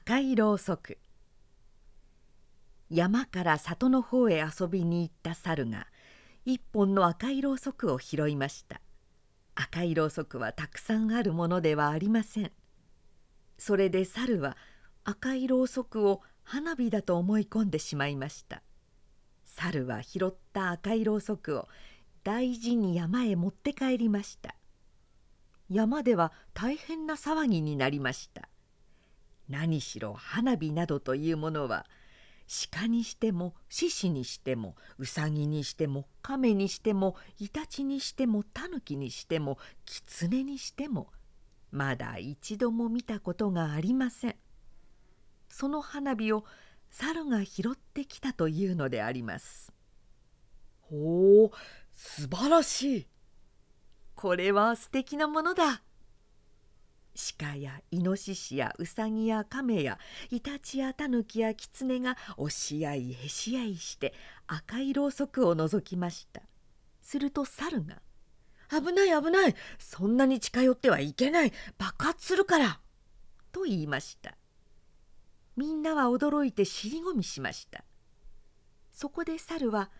赤いろうそく。山から里の方へ遊びに行った猿が一本の赤いろうそくを拾いました。赤いろうそくはたくさんあるものではありません。それで猿は赤いろうそくを花火だと思い込んでしまいました。猿は拾った赤いろうそくを大事に山へ持って帰りました。山では大変な騒ぎになりました。何しろ花火などというものは鹿にしても獅子にしてもうさぎにしても亀にしてもイタチにしてもタヌキにしてもキツネにしてもまだ一度も見たことがありません。その花火を猿が拾ってきたというのであります。ほう素晴らしい。これは素敵なものだ。鹿やイノシシやウサギやカメやイタチやタヌキやキツネが押し合いへし合いして赤いろうそくを覗きました。すると猿が「危ない危ないそんなに近寄ってはいけない。爆発するから」と言いました。みんなは驚いて尻込みしました。そこで猿は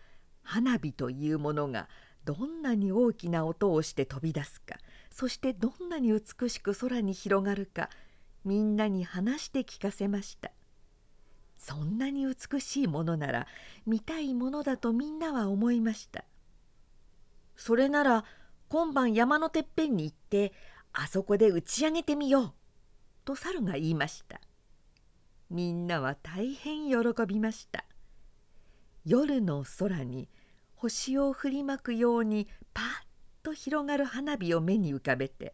花火というものがどんなに大きな音をして飛び出すかそしてどんなに美しく空に広がるかみんなに話して聞かせました。そんなに美しいものなら見たいものだとみんなは思いました。それなら今晩山のてっぺんに行ってあそこで打ち上げてみようと猿が言いました。みんなは大変喜びました。夜の空に星を振りまくようにパッと広がる花火を目に浮かべて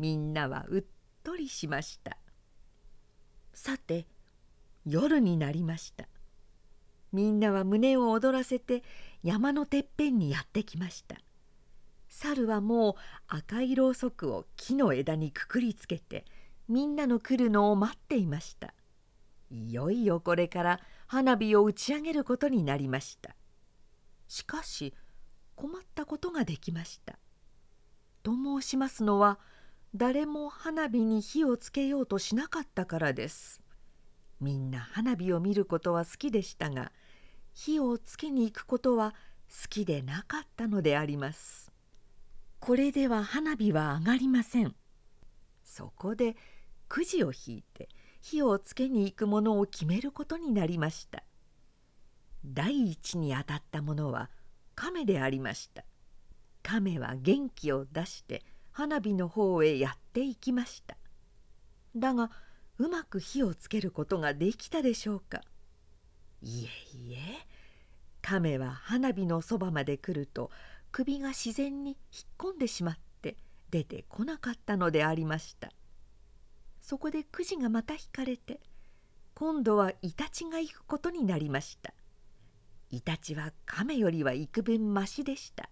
みんなはうっとりしました。さて夜になりました。みんなは胸を躍らせて山のてっぺんにやってきました。猿はもう赤いろうそくを木の枝にくくりつけてみんなの来るのを待っていました。いよいよこれから花火を打ち上げることになりました。しかし困ったことができました。と申しますのは誰も花火に火をつけようとしなかったからです。みんな花火を見ることは好きでしたが火をつけに行くことは好きでなかったのであります。これでは花火は上がりません。そこでくじを引いて火をつけに行くものを決めることになりました。第一に当たったものは亀でありました。亀は元気を出して花火の方へやっていきました。だがうまく火をつけることができたでしょうか。いえいえ亀は花火のそばまで来ると首が自然に引っ込んでしまって出てこなかったのでありました。そこでくじがまた引かれて今度はイタチが行くことになりました。イタチは亀よりは幾分ましでした。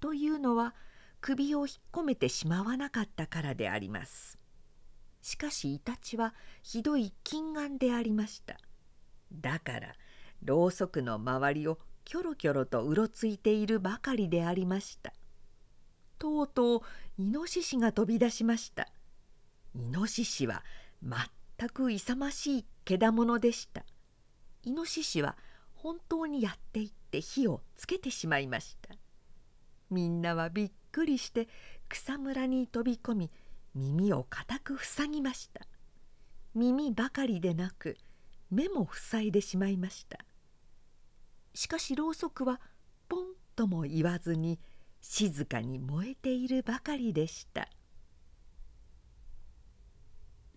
というのは首を引っ込めてしまわなかったからであります。しかしイタチはひどい近眼でありました。だからろうそくの周りをキョロキョロとうろついているばかりでありました。とうとうイノシシが飛び出しました。イノシシは全く勇ましいけだものでした。イノシシは本当にやっていって火をつけてしまいました。みんなはびっくりして草むらに飛び込み耳を固く塞ぎました。耳ばかりでなく目も塞いでしまいました。しかしろうそくはポンとも言わずに静かに燃えているばかりでした。